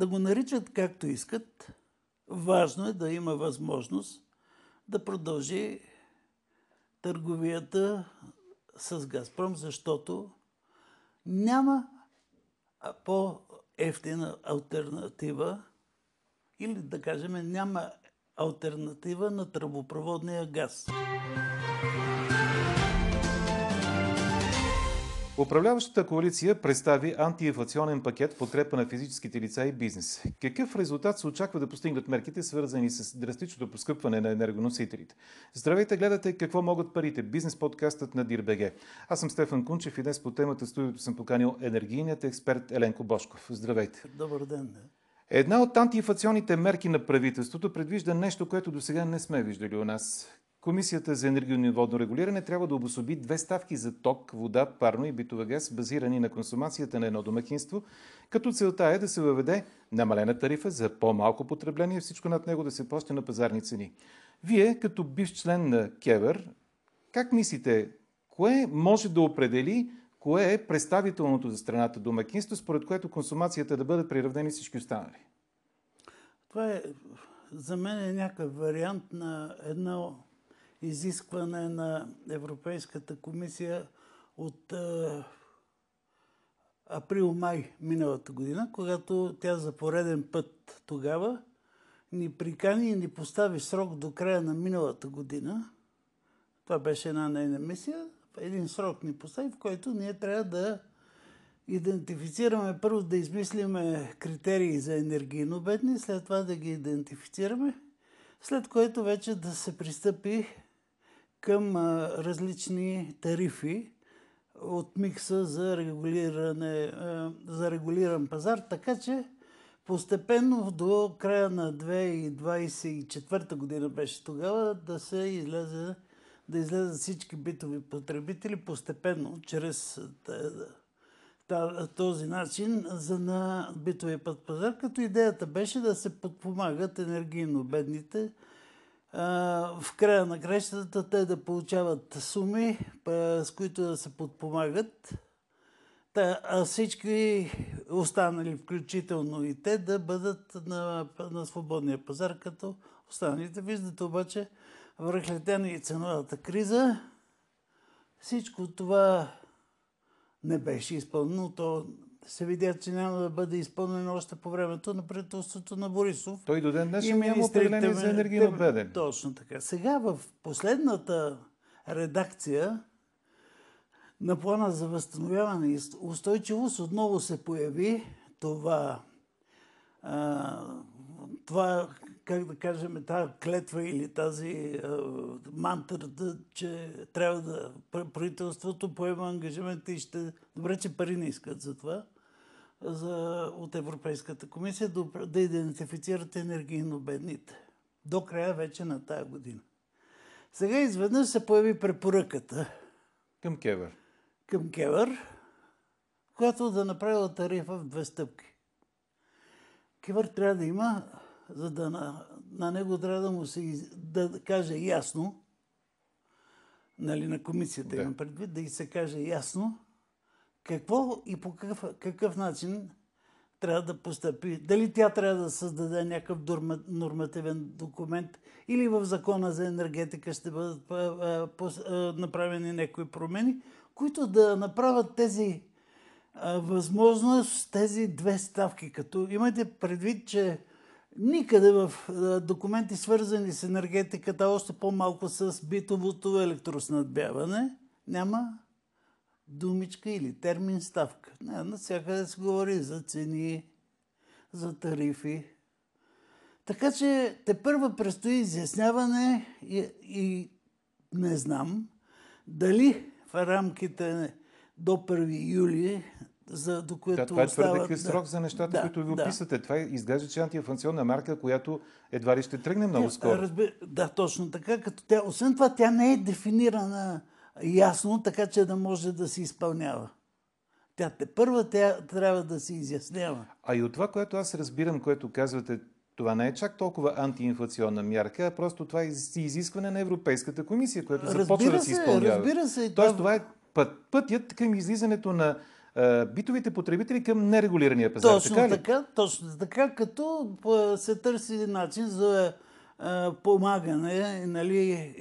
да го наричат както искат. Важно е да има възможност да продължи търговията с Газпром, защото няма по-ефтина альтернатива или да кажем няма альтернатива на тръбопроводния газ. Управляващата коалиция представи антиинфлационен пакет в подкрепа на физическите лица и бизнес. Какъв резултат се очаква да постигнат мерките, свързани с драстичното поскъпване на енергоносителите? Здравейте, гледате какво могат парите. Бизнес подкастът на Дирбеге. Аз съм Стефан Кунчев и днес по темата студиото съм поканил енергийният експерт Еленко Бошков. Здравейте. Добър ден. Една от антиинфлационните мерки на правителството предвижда нещо, което до сега не сме виждали у нас. Комисията за енергийно и водно регулиране трябва да обособи две ставки за ток, вода, парно и битова газ, базирани на консумацията на едно домакинство, като целта е да се въведе намалена тарифа за по-малко потребление и всичко над него да се плаща на пазарни цени. Вие, като бивш член на КЕВР, как мислите, кое може да определи кое е представителното за страната домакинство, според което консумацията да бъде приравнени всички останали? Това е за мен е някакъв вариант на едно изискване на Европейската комисия от април-май миналата година, когато тя за пореден път тогава ни прикани и ни постави срок до края на миналата година. Това беше една нейна мисия. Един срок ни постави, в който ние трябва да идентифицираме, първо да измислиме критерии за енергийно бедни, след това да ги идентифицираме, след което вече да се пристъпи към различни тарифи от микса за, регулиране, за регулиран пазар, така че постепенно до края на 2024 година беше тогава да се излезе да излезат всички битови потребители постепенно, чрез този начин за на битовия пазар, като идеята беше да се подпомагат енергийно бедните, в края на кращата те да получават суми, с които да се подпомагат, а всички останали, включително и те, да бъдат на, на свободния пазар, като останалите. Виждате обаче, връхлетена и ценовата криза, всичко това не беше изпълнено. То се видя, че няма да бъде изпълнено още по времето на правителството на Борисов. Той до ден днешен няма определение за енергийно беден. Точно така. Сега в последната редакция на плана за възстановяване и устойчивост отново се появи това, а, това как да кажем, тази клетва или тази а, мантра, да, че трябва да правителството поема ангажимента и ще... Добре, че пари не искат за това за, от Европейската комисия да, да идентифицират енергийно бедните. До края вече на тая година. Сега изведнъж се появи препоръката. Към Кевър. Към Кевър, която да направила тарифа в две стъпки. Кевър трябва да има, за да на, на него трябва да му се да каже ясно, нали, на комисията да. имам предвид, да и се каже ясно, какво и по какъв, какъв начин трябва да постъпи. Дали тя трябва да създаде някакъв нормативен документ или в закона за енергетика ще бъдат направени някои промени, които да направят тези възможност, тези две ставки. Като имате предвид, че никъде в документи свързани с енергетиката, още по-малко с битовото електроснадбяване, няма думичка или термин ставка. Не, навсякъде се говори за цени, за тарифи. Така че те първа предстои изясняване и, и не знам дали в рамките до 1 юли за до което да, това е твърде да, срок за нещата, да, които ви да. описвате. Това изглежда, че е антиинфлационна марка, която едва ли ще тръгне много скоро. Разби... Да, точно така. Като тя, освен това, тя не е дефинирана ясно, така че да може да се изпълнява. Тя те първа тя трябва да се изяснява. А и от това, което аз разбирам, което казвате, това не е чак толкова антиинфлационна мярка, а просто това е изискване на Европейската комисия, което започва да се изпълнява. Разбира се. Тоест това е път, пътят към излизането на битовите потребители към нерегулирания пазар. Точно така, така, точно така, като се търси начин за помагане нали,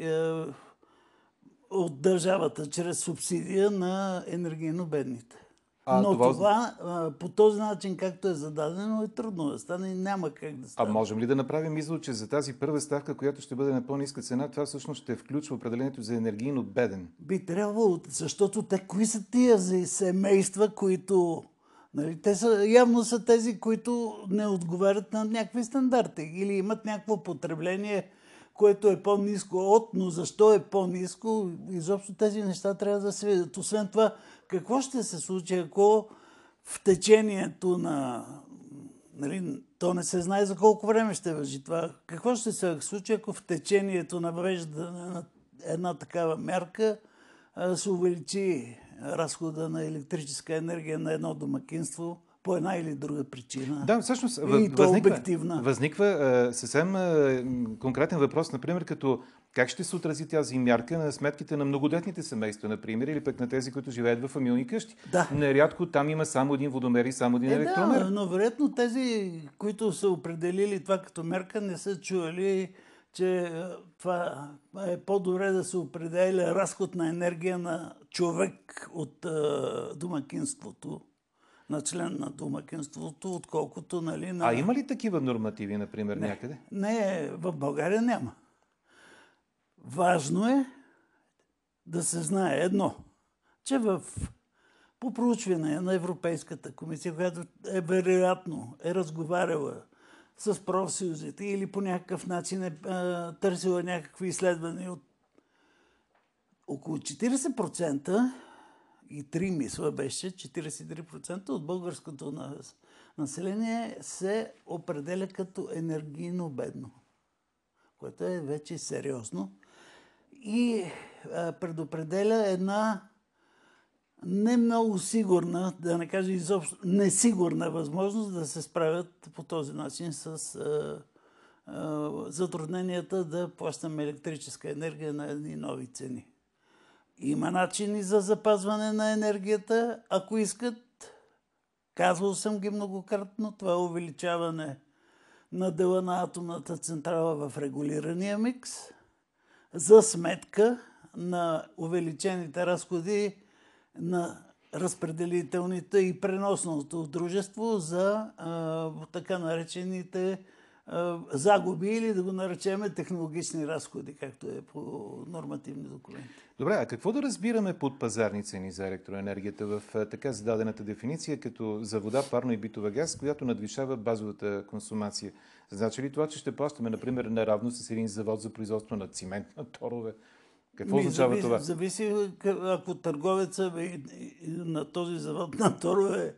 от държавата чрез субсидия на енергийно бедните. А, Но това... това по този начин, както е зададено, е трудно да стане и няма как да стане. А можем ли да направим извод, че за тази първа ставка, която ще бъде на по-ниска цена, това всъщност ще включва определението за енергийно беден? Би трябвало, защото те кои са тия за семейства, които Нали, те са, явно са тези, които не отговарят на някакви стандарти или имат някакво потребление, което е по-низко от, но защо е по-низко, изобщо тези неща трябва да се видят. Освен това, какво ще се случи, ако в течението на... Нали, то не се знае за колко време ще въжи това. Какво ще се случи, ако в течението на въвеждане на една такава мярка се увеличи разхода на електрическа енергия на едно домакинство по една или друга причина. Да, всъщност и възниква, обективна. възниква съвсем конкретен въпрос, например, като как ще се отрази тази мярка на сметките на многодетните семейства, например, или пък на тези, които живеят в фамилни къщи? Да. Нерядко там има само един водомер и само един е, електромер. Да, но вероятно тези, които са определили това като мерка, не са чували, че това е по-добре да се определя разход на енергия на човек от домакинството на член на домакинството, отколкото нали, на... А има ли такива нормативи, например, не, някъде? Не, в България няма. Важно е да се знае едно, че в по проучване на Европейската комисия, която е вероятно е разговаряла с профсъюзите или по някакъв начин е а, търсила някакви изследвания от около 40% и 3 мисля беше, 43% от българското население се определя като енергийно бедно, което е вече сериозно и а, предопределя една не много сигурна, да не кажа изобщо несигурна възможност да се справят по този начин с затрудненията да плащаме електрическа енергия на едни нови цени. Има начини за запазване на енергията, ако искат. Казвал съм ги многократно. Това е увеличаване на дела на атомната централа в регулирания микс за сметка на увеличените разходи на разпределителните и преносното дружество за а, така наречените загуби или да го наречеме технологични разходи, както е по нормативни документи. Добре, а какво да разбираме под пазарни цени за електроенергията в така зададената дефиниция, като за вода, парно и битова газ, която надвишава базовата консумация? Значи ли това, че ще плащаме, например, наравно с един завод за производство на цимент, на торове? Какво Ми, означава зависи, това? Зависи, ако търговеца на този завод на торове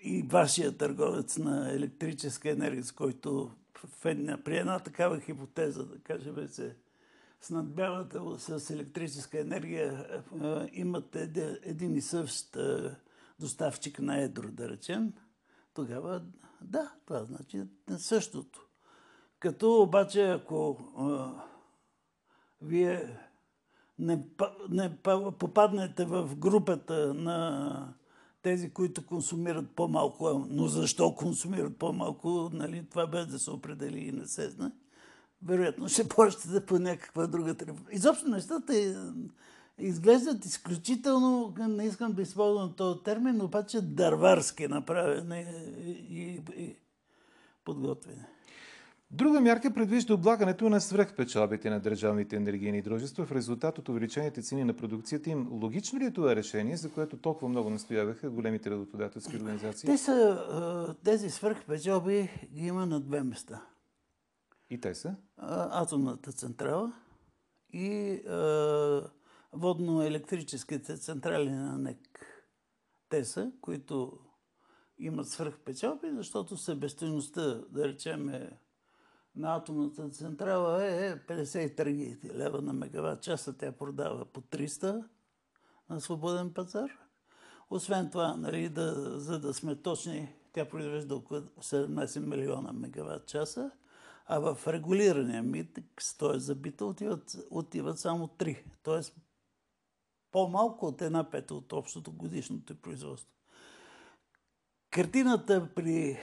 и вашия търговец на електрическа енергия, с който при една такава хипотеза, да кажем, се снабдявате с електрическа енергия, имате един и същ доставчик на едро, да речем, тогава да, това значи същото. Като обаче, ако а, вие не, не попаднете в групата на тези, които консумират по-малко. Но защо консумират по-малко, нали, това без да се определи и не се знае. Вероятно ще плащате по някаква друга тарифа. Изобщо нещата е, изглеждат изключително, не искам да използвам този термин, обаче дърварски направени и, и, подготвени. Друга мярка предвижда облагането на свръхпечалбите на държавните енергийни дружества в резултат от увеличените цени на продукцията им. Логично ли е това решение, за което толкова много настояваха големите работодателски организации? Те са, тези свръхпечалби ги има на две места. И те са? Атомната централа и водно-електрическите централи на НЕК. Те са, които имат свръхпечалби, защото себестойността, да речем, е на атомната централа е 53 лева на мегаватт часа. Тя продава по 300 на свободен пазар. Освен това, нали, да, за да сме точни, тя произвежда около 17 милиона мегаватт часа, а в регулирания митекс, т.е. за бита, отиват, отиват само 3. Т.е. по-малко от една пета от общото годишното производство. Картината при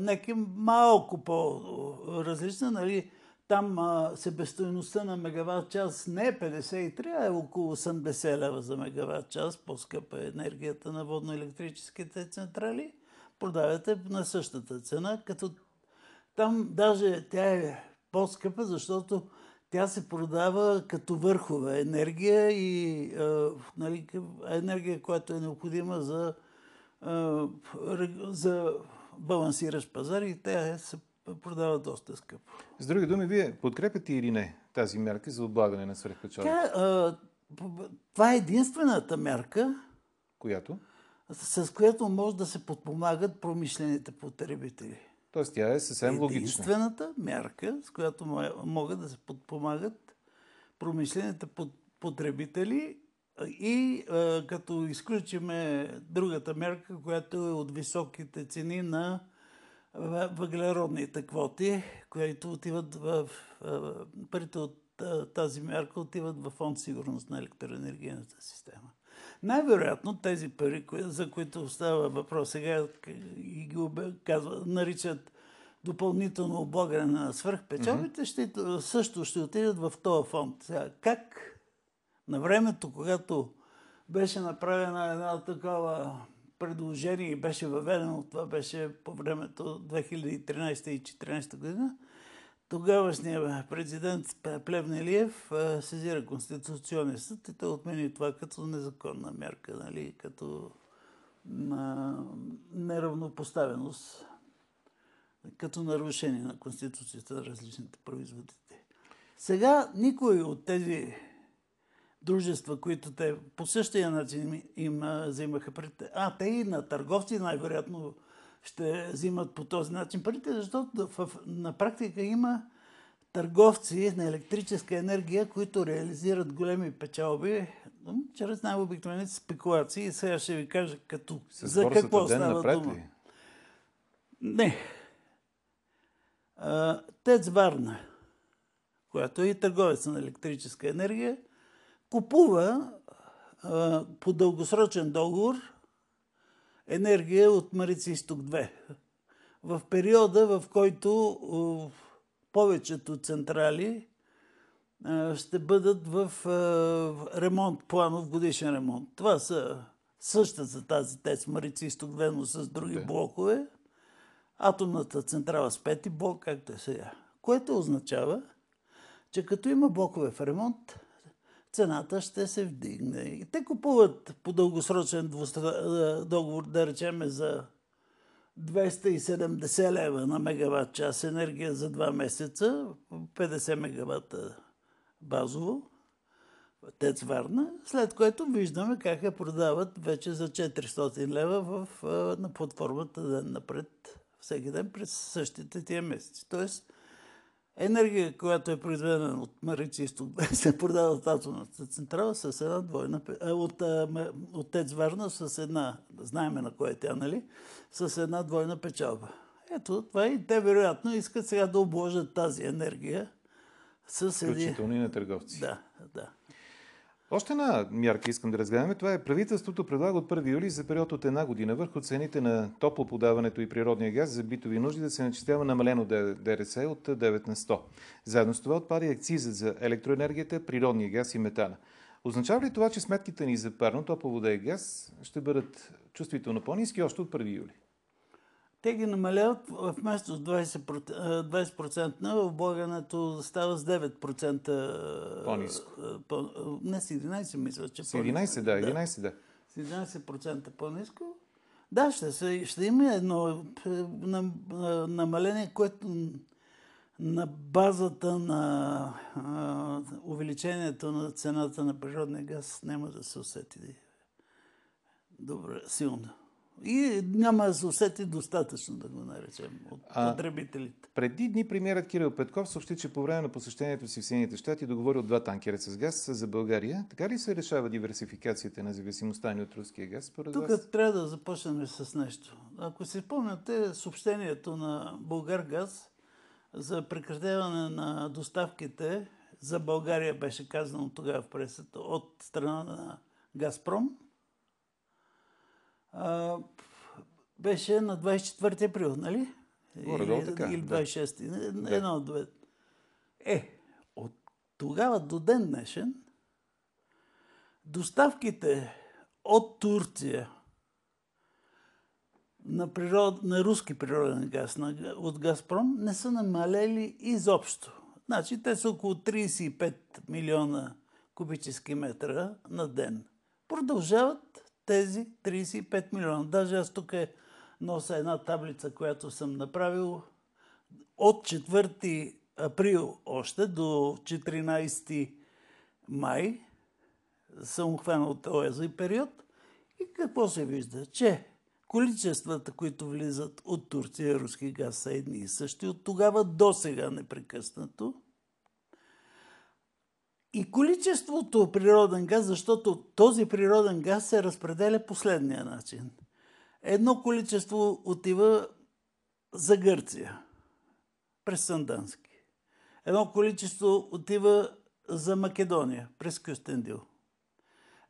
НЕК е малко по-различна. Нали? Там себестойността на мегаватт час не е 53, а е около 80 лева за мегаватт час. По-скъпа е енергията на водно-електрическите централи. Продавате на същата цена, като там даже тя е по-скъпа, защото тя се продава като върхова енергия и а, нали, енергия, която е необходима за, за балансиращ пазар и тя се продава доста скъпо. С други думи, вие подкрепяте или не тази мерка за облагане на свръхпечалите? това е единствената мерка, която? с която може да се подпомагат промишлените потребители. Тоест тя е съвсем логична. Единствената мярка, с която могат да се подпомагат промишлените потребители и а, като изключиме другата мерка, която е от високите цени на въглеродните квоти, които отиват в... Парите от тази мярка отиват в фонд сигурност на електроенергийната система. Най-вероятно тези пари, за които става въпрос сега и ги казва, наричат допълнително облагане на свръхпечалбите, mm-hmm. ще, също ще отидат в този фонд. Сега, как на времето, когато беше направена една такава предложение и беше въведено, това беше по времето 2013 и 2014 година, тогавашният президент Плевнелиев сезира Конституционния съд и той отмени това като незаконна мерка, нали, като на неравнопоставеност, като нарушение на Конституцията на различните производители. Сега никой от тези дружества, които те по същия начин им взимаха парите. А, те и на търговци най-вероятно ще взимат по този начин парите, защото в, на практика има търговци на електрическа енергия, които реализират големи печалби чрез най-обикновените спекулации. И сега ще ви кажа като С за какво ден става напред дума. Ли? Не. Тец Варна, която е и търговец на електрическа енергия, купува а, по дългосрочен договор енергия от Марица Исток 2. В периода, в който а, повечето централи а, ще бъдат в а, ремонт, планов годишен ремонт. Това са същата тази ТЕЦ Марица Исток 2, но с други okay. блокове. Атомната централа с пети блок, както е сега. Което означава, че като има блокове в ремонт, цената ще се вдигне. Те купуват по дългосрочен договор, да речем, за 270 лева на мегаватт час енергия за 2 месеца, 50 мегавата базово, Тец Варна, след което виждаме как я продават вече за 400 лева в, на платформата ден напред, всеки ден през същите тия месеци. Тоест, енергия, която е произведена от Марици Изток, се продава от атомната централа с една двойна, от, от ТЕЦ Варна с една, знаеме на кое е тя, нали, с една двойна печалба. Ето, това и те вероятно искат сега да обложат тази енергия с един... Включително и на търговци. Да, да. Още една мярка искам да разгледаме. Това е правителството предлага от 1 юли за период от една година върху цените на топлоподаването и природния газ за битови нужди да се начислява намалено ДРС от 9 на 100. Заедно с това отпада и акциза за електроенергията, природния газ и метана. Означава ли това, че сметките ни за парно, топла вода и газ ще бъдат чувствително по-низки още от 1 юли? Те ги намаляват вместо с 20%, 20% на облагането става с 9% по-низко. По, не с 11, мисля, че С 11, да, 11, да. С 11% по-низко. Да, ще, се, ще има едно намаление, което на базата на а, увеличението на цената на природния газ няма да се усети добре, силно. И няма да се усети достатъчно, да го наречем, от потребителите. Преди дни премиерът Кирил Петков съобщи, че по време на посещението си в Съединените щати договорил два танкера с газ за България. Така ли се решава диверсификацията на зависимостта ни от руския газ? Според Тук вас? трябва да започнем с нещо. Ако си спомняте съобщението на Българ газ за прекратяване на доставките за България беше казано тогава в пресата от страна на Газпром, а, беше на 24 април, нали? Горе-долу така, Или да. 26. Да. Да. Едно от две. Е, от тогава до ден днешен доставките от Турция на, природ, на руски природен газ на, от Газпром не са намалели изобщо. Значи те са около 35 милиона кубически метра на ден. Продължават тези 35 милиона. Даже аз тук е нося една таблица, която съм направил от 4 април още до 14 май съм хванал този период и какво се вижда? Че количествата, които влизат от Турция, руски газ са едни и същи от тогава до сега непрекъснато. И количеството природен газ, защото този природен газ се разпределя последния начин. Едно количество отива за Гърция, през Сандански. Едно количество отива за Македония, през Кюстендил.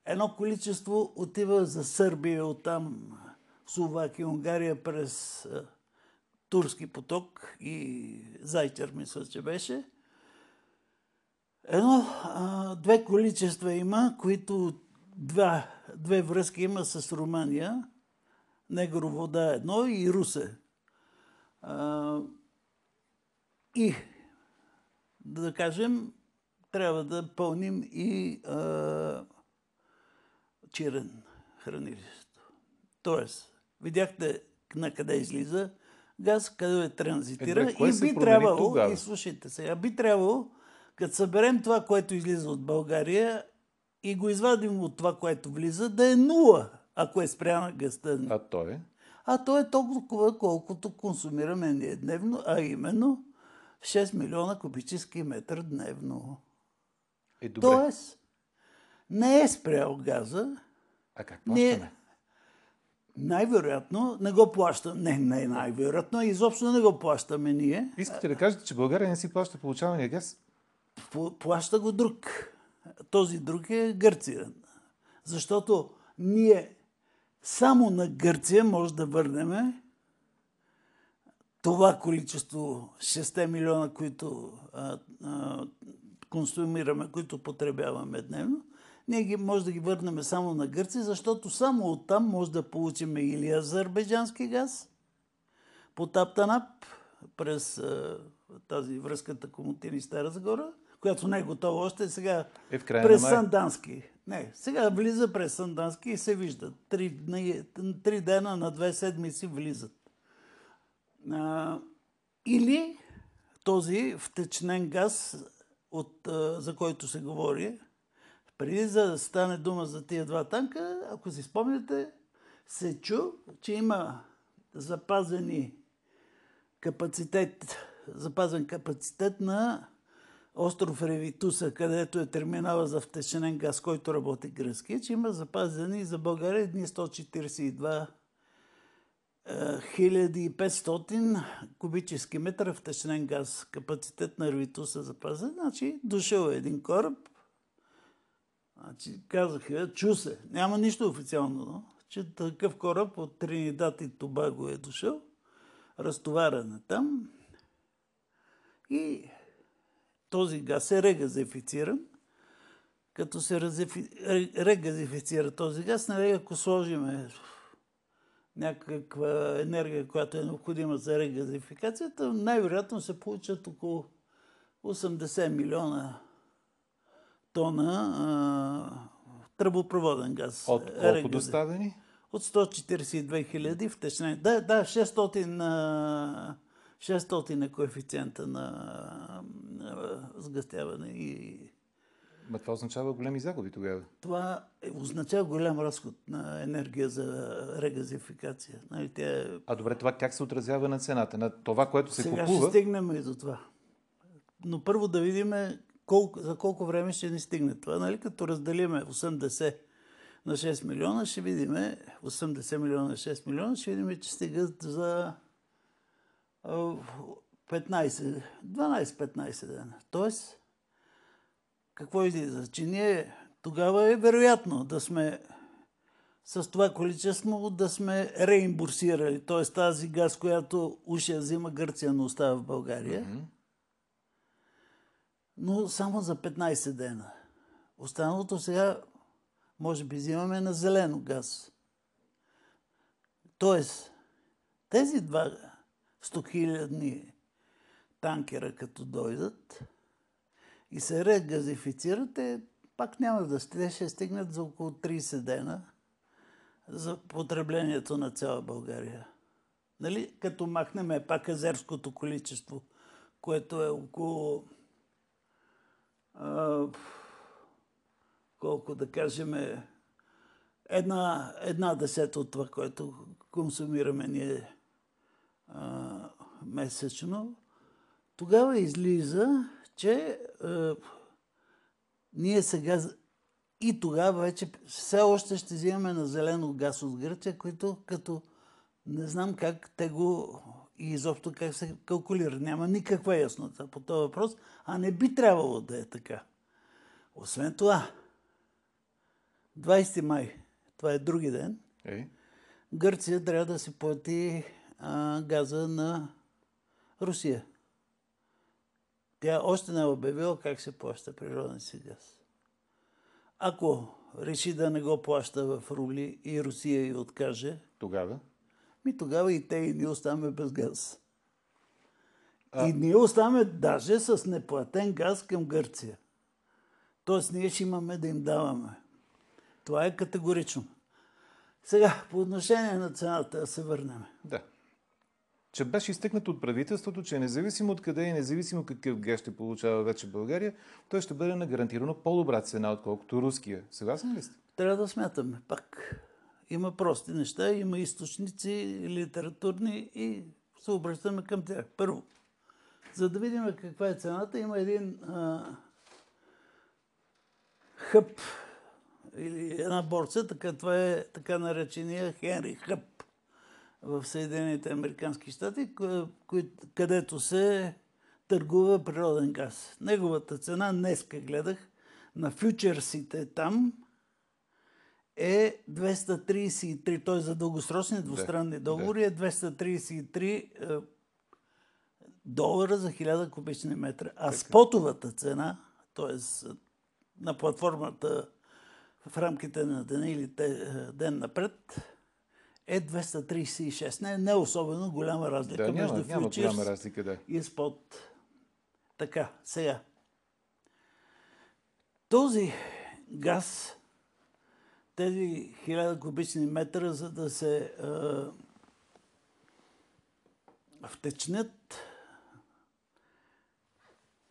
Едно количество отива за Сърбия, оттам Словакия, Унгария, през а, Турски поток и Зайчер, мисля, че беше. Едно, а, две количества има, които два, две връзки има с Румъния. Негровода едно и Русе. А, и, да кажем, трябва да пълним и а, Чирен хранилището. Тоест, видяхте на къде излиза газ, къде е транзитира Е, и би трябвало, тогава? и слушайте сега, би трябвало, като съберем това, което излиза от България и го извадим от това, което влиза, да е нула, ако е спряна гъста. А то е? А то е толкова, колкото консумираме ние дневно, а именно 6 милиона кубически метър дневно. Е, добре. Тоест, не е спрял газа, А как ние плащаме? най-вероятно не го плащаме. Не, не най-вероятно, а изобщо не го плащаме ние. Искате да кажете, че България не си плаща получавания газ? Плаща го друг. Този друг е Гърция. Защото ние само на Гърция може да върнем това количество 6 милиона, които а, а, консумираме, които потребяваме дневно, ние ги, може да ги върнем само на Гърция, защото само оттам може да получим или азербайджански газ, по Таптанап, през а, тази връзката Комотини Стара Загора, която не е готова още, сега Е, в края през. Сандански. Не, сега влиза през Сандански и се вижда. Три, дни, три дена на две седмици влизат. А, или този втечнен газ, от, а, за който се говори, преди да стане дума за тия два танка, ако си спомняте, се чу, че има запазени капацитет, запазен капацитет на остров Ревитуса, където е терминала за втечнен газ, който работи гръцки, че има запазени за България едни 142 е, 1500 кубически метра втечнен газ. Капацитет на Ревитуса запазен. Значи дошъл е един кораб, Значи, казаха, чу се, няма нищо официално, но, че такъв кораб от Тринидад и Тобаго е дошъл, разтоварен е там и този газ е регазифициран. Като се разифи... регазифицира този газ, нали, ако сложиме някаква енергия, която е необходима за регазификацията, най-вероятно се получат около 80 милиона тона а, тръбопроводен газ. От колко доставени? От 142 хиляди втечнени. Да, да, 600, на 600 е коефициента на, на сгъстяване и Ма това означава големи загуби тогава. това е- означава голям разход на енергия за регазификация. Нали, тя е А добре, това как се отразява на цената? На това, което се Сега купува? ще стигнем и до това. Но първо да видим колко, за колко време ще ни стигне това. Нали? Като разделиме 80 на 6 милиона, ще видим 80 милиона на 6 милиона, ще видим, че стигат за 15, 12-15 дена. Тоест, какво излиза? Че ние тогава е вероятно да сме с това количество да сме реимбурсирали. Т.е. тази газ, която уж я взима Гърция, но остава в България. Mm-hmm. Но само за 15 дена. Останалото сега може би взимаме на зелено газ. Тоест, тези два 100 хилядни танкера, като дойдат и се регазифицират, е, пак няма да сте, ще стигнат за около 30 дена за потреблението на цяла България. Нали? Като махнем пак азерското количество, което е около а, колко да кажем една, една десета от това, което консумираме ние а, месечно, тогава излиза, че а, ние сега и тогава вече все още ще взимаме на зелено газ от Гърция, които като не знам как те го и изобщо как се калкулира. Няма никаква яснота по този въпрос, а не би трябвало да е така. Освен това, 20 май, това е други ден, Ей. Гърция трябва да си плати а, газа на Русия. Тя още не е обявила как се плаща природен си газ. Ако реши да не го плаща в рубли и Русия и откаже, Тогава? ми тогава и те и ние оставаме без газ. А... И ние оставаме даже с неплатен газ към Гърция. Тоест ние ще имаме да им даваме. Това е категорично. Сега, по отношение на цената, да се върнем. Да. Че беше изтъкнато от правителството, че независимо от къде и независимо какъв газ ще получава вече България, той ще бъде на гарантирано по-добра цена, отколкото руския. Съгласен ли сте? Трябва да смятаме пак. Има прости неща, има източници литературни и се обръщаме към тях. Първо, за да видим каква е цената, има един а, хъб или една борца, така, това е така наречения Хенри Хъб в Съединените Американски щати, където се търгува природен газ. Неговата цена, днеска гледах, на фьючерсите там е 233, т.е. за дългосрочни двустранни договори е 233 е, долара за 1000 кубични метра. А спотовата цена, т.е. на платформата в рамките на деня или ден напред, е 236. Не, не особено голяма разлика да, няма, между няма голяма разлика, да. и спот. Така, сега. Този газ, тези 1000 кубични метра, за да се а, втечнат,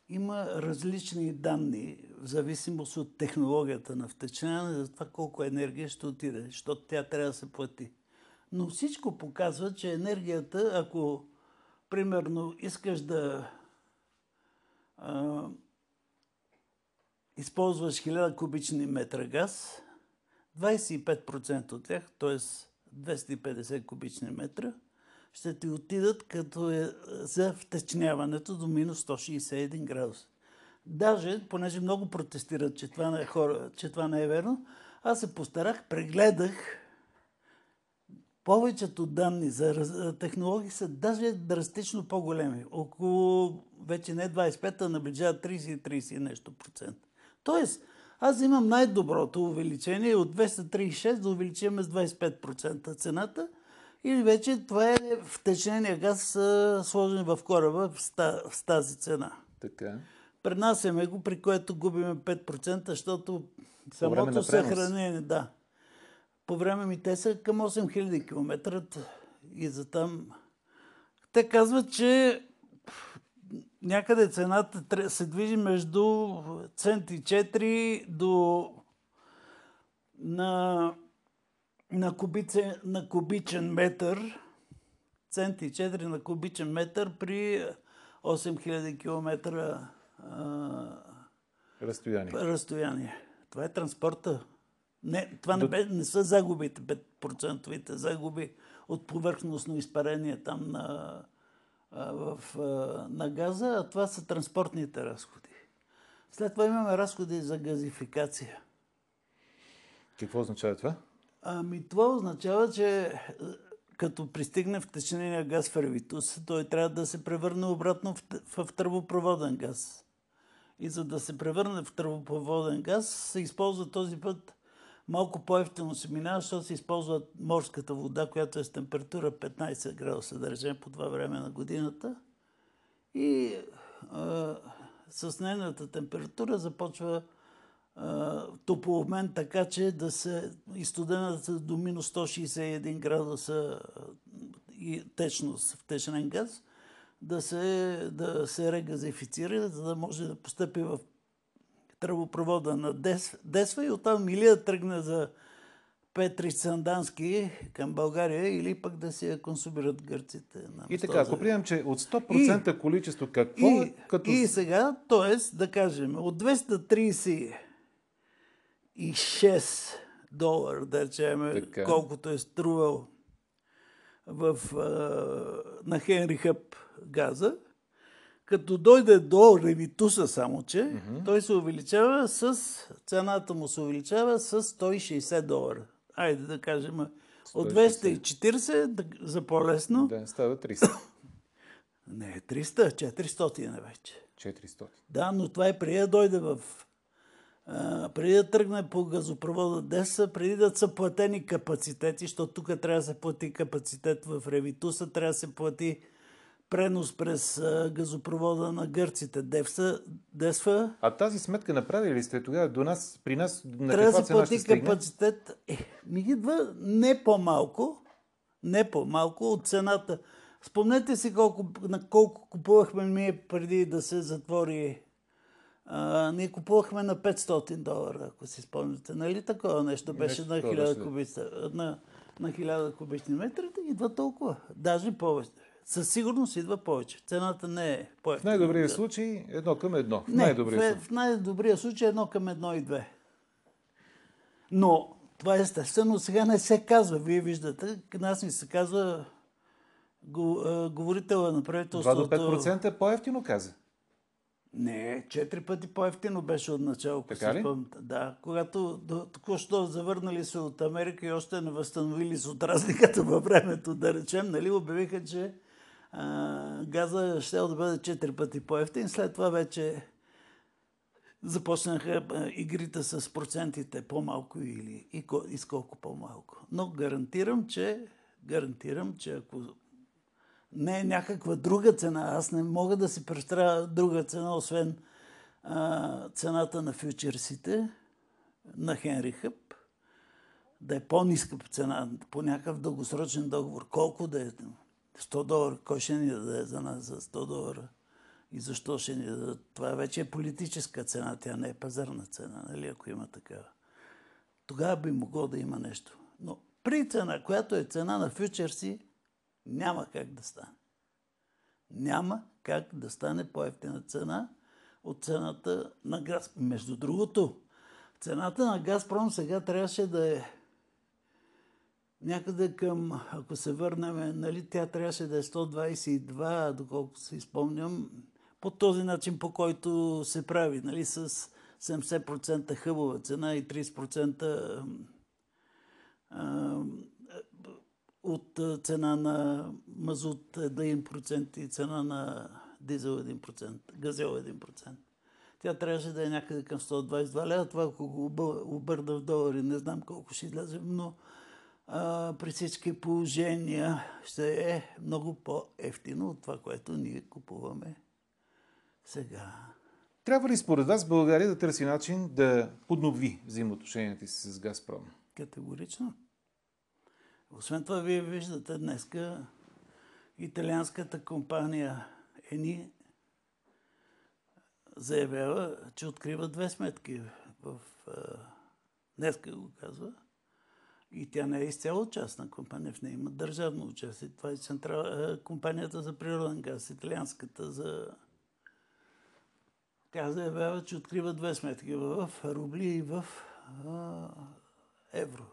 има различни данни в зависимост от технологията на втечняване за това колко енергия ще отиде, защото тя трябва да се плати. Но всичко показва, че енергията, ако примерно искаш да а, използваш 1000 кубични метра газ, 25% от тях, т.е. 250 кубични метра, ще ти отидат като е за втечняването до минус 161 градуса. Даже, понеже много протестират, че това не е, хора, че това не е верно, аз се постарах, прегледах повечето данни за технологии са даже драстично по-големи. Около вече не 25, а наближава 30-30 нещо процент. Тоест, аз имам най-доброто увеличение от 236 да увеличим с 25% цената или вече това е втечнения газ сложен в кораба в тази цена. Така. Пренасяме го, при което губиме 5%, защото самото съхранение, да. По време ми те са към 8000 км и за там. Те казват, че някъде цената се движи между центи 4 до на, на, кубице, на кубичен метър. Центи 4 на кубичен метър при 8000 км разстояние. разстояние. Това е транспорта. Не, това не, бе, не са загубите, 5% загуби от повърхностно изпарение там на, в, на газа, а това са транспортните разходи. След това имаме разходи за газификация. Какво означава това? Ами това означава, че е, като пристигне в течнения газ в Ревитус, той трябва да се превърне обратно в, в тръбопроводен газ. И за да се превърне в тръбопроводен газ, се използва този път малко по-ефтино се минава, защото се използва морската вода, която е с температура 15 градуса, да речем, по това време на годината. И а, с нейната температура започва а, топлообмен така, че да се изстудената до минус 161 градуса и течност в течнен газ, да се, да се регазифицира, за да може да постъпи в тръбопровода на Дес, Десва и оттам или да тръгне за Петри Сандански към България или пък да си я консумират гърците. На И така, ако приемем, че от 100% количество, какво И, е като... и сега, т.е. да кажем, от 236 долара, да речем, Така. колкото е струвал в, а, на Хенри Хъп газа, като дойде до Ревитуса само, че той се увеличава с, цената му се увеличава с 160 долара. Айде да кажем, от 240 да- за по-лесно. Да, става 300. Не, 300, 400 е вече. 400. Да, но това е преди да дойде в... А, преди да тръгне по газопровода Деса, преди да са платени капацитети, защото тук трябва да се плати капацитет в Ревитуса, трябва да се плати пренос през газопровода на гърците Девса, Десва. А тази сметка направили ли сте тогава до нас, при нас, на Трябва да се плати капацитет. Е, ми идва не по-малко, не по-малко от цената. Спомнете си колко, на колко купувахме ние преди да се затвори. А, ние купувахме на 500 долара, ако си спомняте. Нали такова нещо беше на такова 1000, беше, да. кубични, на, на 1000 кубични метра, да идва толкова. Даже повече. Със сигурност идва повече. Цената не е В повече. най-добрия случай едно към едно. В Не, най-добрия в, случай. в най-добрия случай едно към едно и две. Но това естествено сега не се казва. Вие виждате, нас ни се казва го, а, говорителя на 2 правителството. до 5% по-ефтино каза. Не, четири пъти по-ефтино беше от начало. Така ли? спомняте. Да, когато до- току-що завърнали се от Америка и още не възстановили се от разликата във времето, да речем, нали, обявиха, че а, газа ще да бъде четири пъти по-ефтин. След това вече започнаха игрите с процентите по-малко или и, ко- и с колко по-малко. Но гарантирам, че гарантирам, че ако не е някаква друга цена. Аз не мога да си представя друга цена, освен а, цената на фьючерсите на Хенри Хъп, да е по-ниска цена по някакъв дългосрочен договор. Колко да е? 100 долара. Кой ще ни даде за нас за 100 долара? И защо ще ни дадат? Това вече е политическа цена, тя не е пазарна цена, нали, ако има такава. Тогава би могло да има нещо. Но при цена, която е цена на фьючерси, няма как да стане. Няма как да стане по-ефтина цена от цената на газ. Между другото, цената на Газпром сега трябваше да е някъде към, ако се върнем, нали, тя трябваше да е 122, доколко се изпомням, по този начин, по който се прави, нали, с 70% хъбова цена и 30% а, от цена на мазут 1% и цена на дизел 1%, газел 1%. Тя трябваше да е някъде към 122 лева. Това, ако го объ- обърна в долари, не знам колко ще излезе, но а, при всички положения ще е много по-ефтино от това, което ние купуваме сега. Трябва ли според вас България да търси начин да поднови взаимоотношенията си с Газпром? Категорично. Освен това, вие виждате днеска италианската компания Ени заявява, че открива две сметки в... Днеска го казва. И тя не е изцяло частна компания, в нея има държавно участие. Това е централ... а, компанията за природен газ, италианската за... Тя заявява, че открива две сметки в рубли и в а, евро.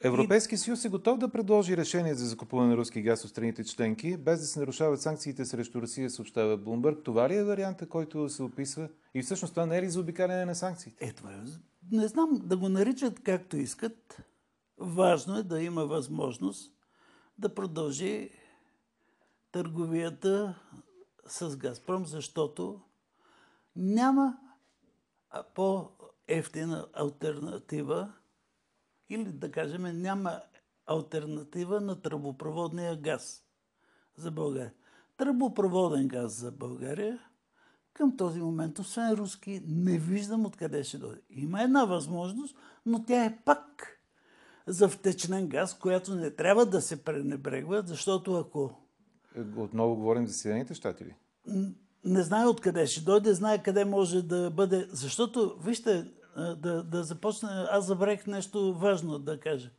Европейски съюз е готов да предложи решение за закупуване на руски газ от страните членки, без да се нарушават санкциите срещу Русия, съобщава Блумбърг. Това ли е варианта, който се описва? И всъщност това не е ли за обикаляне на санкциите? Е, това е не знам, да го наричат както искат. Важно е да има възможност да продължи търговията с Газпром, защото няма по-ефтина альтернатива или да кажем няма альтернатива на тръбопроводния газ за България. Тръбопроводен газ за България към този момент, освен руски, не виждам откъде ще дойде. Има една възможност, но тя е пак за втечнен газ, която не трябва да се пренебрегва, защото ако... Отново говорим за Съединените щати ли? Не знае откъде ще дойде, знае къде може да бъде. Защото, вижте, да, да започна, аз забравих нещо важно да кажа.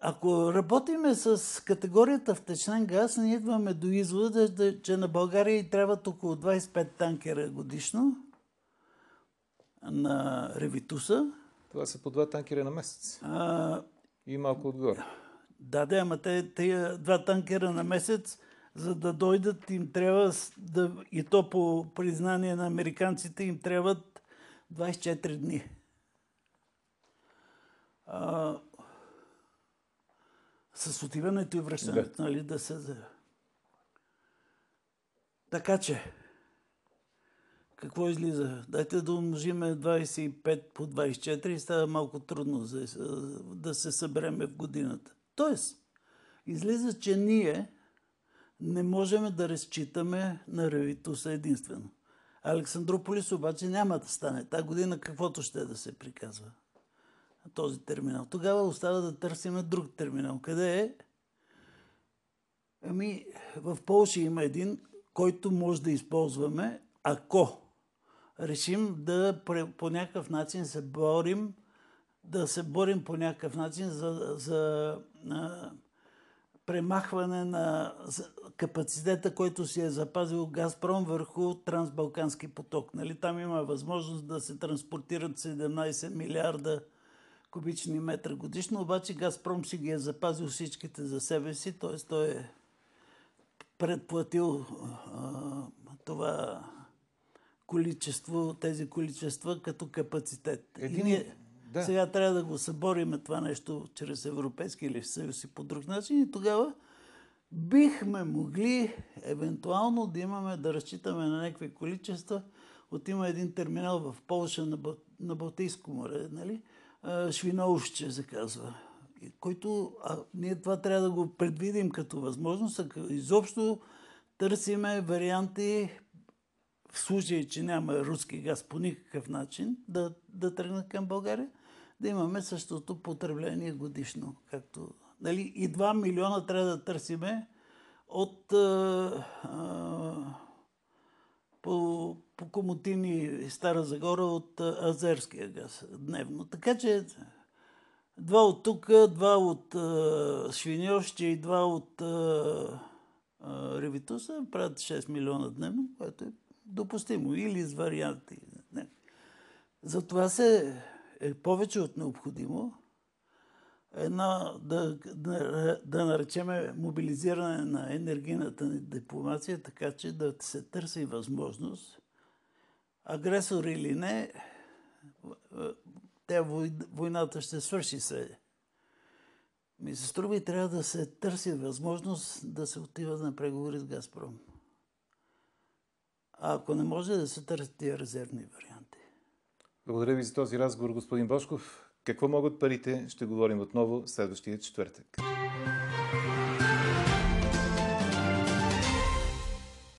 Ако работиме с категорията втечнен газ, ние идваме до извода, че на България трябват около 25 танкера годишно на Ревитуса. Това са по два танкера на месец. А, и малко отгоре. Да, да, ама те, те два танкера на месец, за да дойдат, им трябва да, и то по признание на американците, им трябват 24 дни. А, с отиването и връщането, да. нали, да се... Така че, какво излиза? Дайте да умножиме 25 по 24 и става малко трудно за, да се събереме в годината. Тоест, излиза, че ние не можем да разчитаме на Ревитуса единствено. Александрополис обаче няма да стане. Та година каквото ще е да се приказва този терминал. Тогава остава да търсим друг терминал. Къде е? Ами, в Польша има един, който може да използваме, ако решим да по някакъв начин се борим, да се борим по някакъв начин за, за а, премахване на капацитета, който си е запазил Газпром върху Трансбалкански поток. Нали? Там има възможност да се транспортират 17 милиарда кубични метра годишно, обаче Газпром си ги е запазил всичките за себе си, т.е. той е предплатил а, това количество, тези количества като капацитет. Един... И ние да. сега трябва да го събориме това нещо чрез Европейски или съюз и по друг начин и тогава бихме могли евентуално да имаме, да разчитаме на някакви количества. От има един терминал в Полша на, на Балтийско море, нали? Швиноушче се казва, който а, ние това трябва да го предвидим като възможност, а изобщо търсиме варианти в случай, че няма руски газ по никакъв начин да, да тръгне към България, да имаме същото потребление годишно. Както, нали, и 2 милиона трябва да търсиме от а, а, по, по Комотини Стара Загора от азерския газ дневно. Така че два от тук, два от Швиньоще и два от Ревитуса правят 6 милиона дневно, което е допустимо. Или с варианти. Не. Затова се е повече от необходимо една, да, да, да наречеме мобилизиране на енергийната ни дипломация, така че да се търси възможност, агресор или не, тя войната ще свърши се. Ми се струва и трябва да се търси възможност да се отива на преговори с Газпром. Ако не може да се търсят тия резервни варианти. Благодаря ви за този разговор, господин Бошков. Какво могат парите? Ще говорим отново следващия четвъртък.